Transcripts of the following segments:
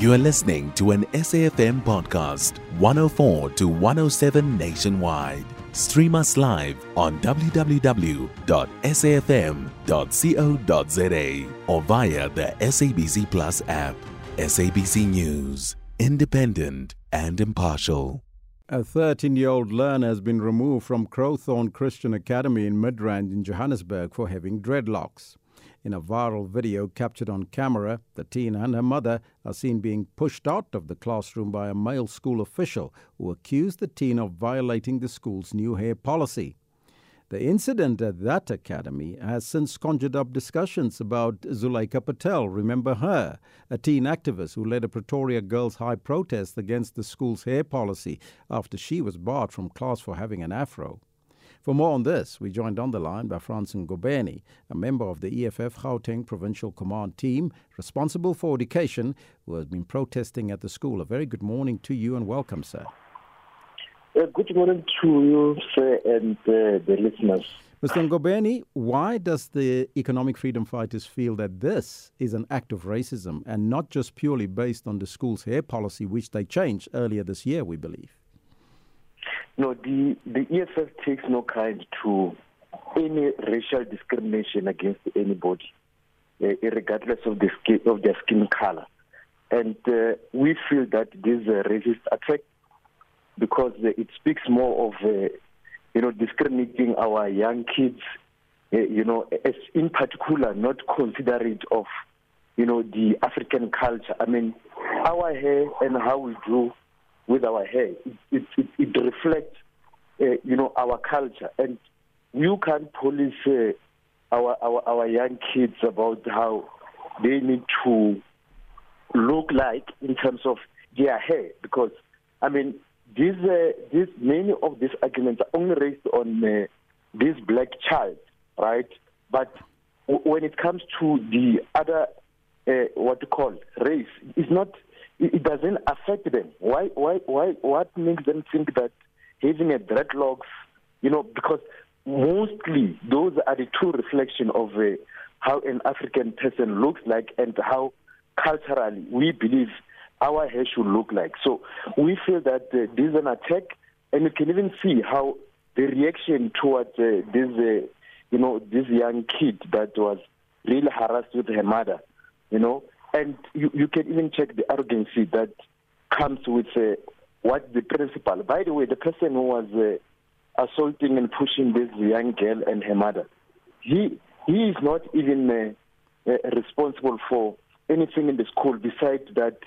You are listening to an SAFM podcast, 104 to 107 nationwide. Stream us live on www.safm.co.za or via the SABC Plus app. SABC News, independent and impartial. A 13 year old learner has been removed from Crowthorne Christian Academy in Midrand in Johannesburg for having dreadlocks. In a viral video captured on camera, the teen and her mother are seen being pushed out of the classroom by a male school official who accused the teen of violating the school's new hair policy. The incident at that academy has since conjured up discussions about Zulaikha Patel. Remember her, a teen activist who led a Pretoria Girls High protest against the school's hair policy after she was barred from class for having an afro. For more on this, we joined on the line by Frans Ngobeni, a member of the EFF Gauteng Provincial Command team responsible for education, who has been protesting at the school. A very good morning to you and welcome, sir. Uh, good morning to you, sir, and uh, the listeners. Mr. Ngobeni, why does the Economic Freedom Fighters feel that this is an act of racism and not just purely based on the school's hair policy, which they changed earlier this year, we believe? No, the, the EFF takes no kind to any racial discrimination against anybody, uh, regardless of, the skin, of their skin color. And uh, we feel that this is a racist attack because uh, it speaks more of, uh, you know, discriminating our young kids, uh, you know, as in particular, not considerate of, you know, the African culture. I mean, our hair and how we do with our hair. It, it, it reflects, uh, you know, our culture. And you can't police uh, our, our, our young kids about how they need to look like in terms of their hair. Because, I mean, these, uh, these, many of these arguments are only raised on uh, this black child, right? But when it comes to the other, uh, what you call race, it's not it doesn't affect them. Why? Why? Why? What makes them think that having a dreadlocks, you know, because mostly those are the true reflection of uh, how an African person looks like and how culturally we believe our hair should look like. So we feel that uh, this is an attack, and you can even see how the reaction towards uh, this, uh, you know, this young kid that was really harassed with her mother, you know, and you, you can even check the arrogancy that comes with uh, what the principal. By the way, the person who was uh, assaulting and pushing this young girl and her mother, he he is not even uh, uh, responsible for anything in the school besides that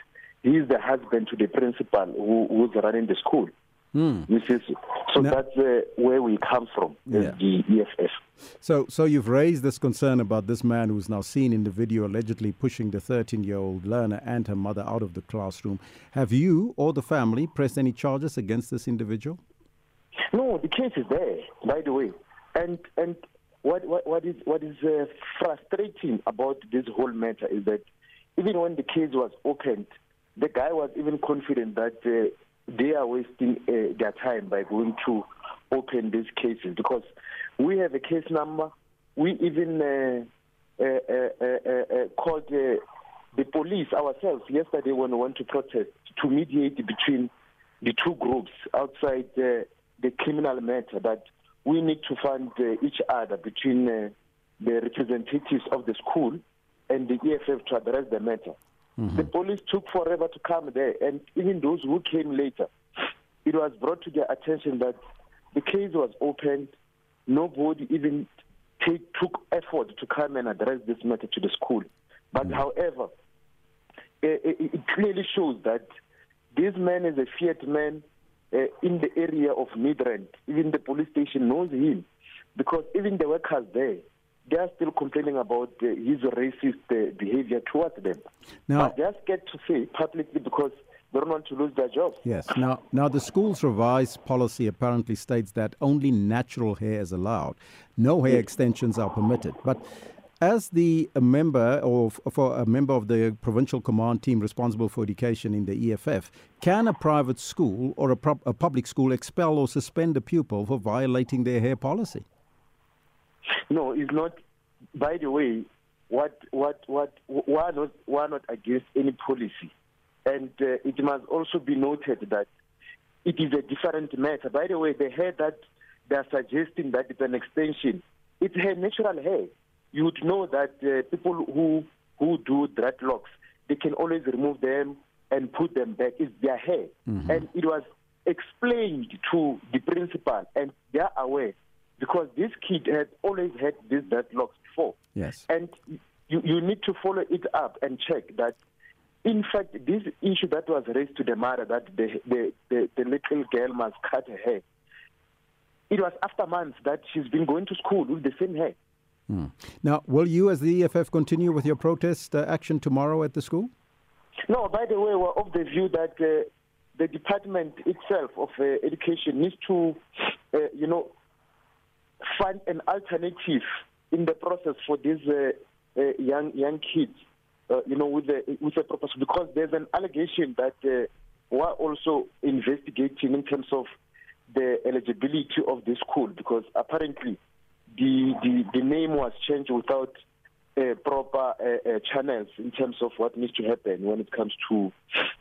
he is the husband to the principal who, who's running the school. Mm. This is so now, that's uh, where we come from, yeah. the EFF. So, so you've raised this concern about this man who's now seen in the video allegedly pushing the 13-year-old learner and her mother out of the classroom. Have you or the family pressed any charges against this individual? No, the case is there, by the way, and and what what, what is what is uh, frustrating about this whole matter is that even when the case was opened, the guy was even confident that. Uh, they are wasting uh, their time by going to open these cases because we have a case number. We even uh, uh, uh, uh called the police ourselves yesterday when we went to protest to mediate between the two groups outside the criminal matter that we need to find each other between the representatives of the school and the EFF to address the matter. Mm-hmm. The police took forever to come there, and even those who came later, it was brought to their attention that the case was opened. Nobody even take, took effort to come and address this matter to the school. But mm-hmm. however, it, it, it, clearly shows that this man is a fiat man uh, in the area of Midrand. Even the police station knows him because even the workers there they are still complaining about uh, his racist uh, behavior towards them. Now, but they are scared to say publicly because they don't want to lose their jobs. Yes. Now, now the school's revised policy apparently states that only natural hair is allowed. No hair yes. extensions are permitted. But as the a member of for a member of the provincial command team responsible for education in the EFF, can a private school or a, pro- a public school expel or suspend a pupil for violating their hair policy? No, it's not. By the way, what what what we are not we are not against any policy. And uh, it must also be noted that it is a different matter. By the way, the hair that they are suggesting that it's an extension, it's her natural hair. You would know that uh, people who who do dreadlocks, they can always remove them and put them back. It's their hair. Mm-hmm. And it was explained to the principal, and they are aware because this kid had always had these dreadlocks before. Yes. And you, you need to follow it up and check that in fact, this issue that was raised to the mother that the, the, the, the little girl must cut her hair, it was after months that she's been going to school with the same hair. Hmm. Now, will you, as the EFF, continue with your protest uh, action tomorrow at the school? No, by the way, we're of the view that uh, the department itself of uh, education needs to, uh, you know, find an alternative in the process for these uh, uh, young young kids, you know, with the with the proposal because there's an allegation that we're also investigating in terms of the eligibility of the school because apparently the, the, the name was changed without uh, proper uh, uh, channels in terms of what needs to happen when it comes to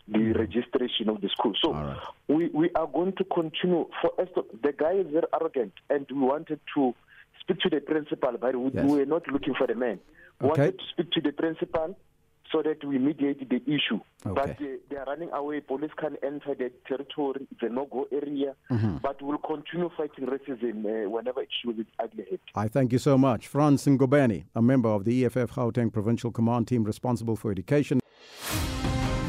the mm-hmm. registration of the school. So right. we, we are going to continue. For us, the guy is very arrogant, and we wanted to speak to the principal, but we, yes. we were not looking for the man. We okay. wanted to speak to the principal so that we mediate the issue. Okay. But they, they, are running away. Police can enter the territory. It's a no-go area. Mm-hmm. But we'll continue fighting racism uh, whenever it shows its ugly head. I thank you so much. Frans Ngobeni, a member of the EFF Gauteng Provincial Command Team responsible for education.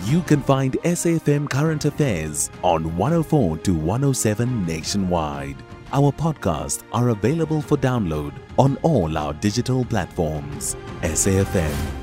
You can find SAFM Current Affairs on 104 to 107 nationwide. Our podcasts are available for download on all our digital platforms. SAFM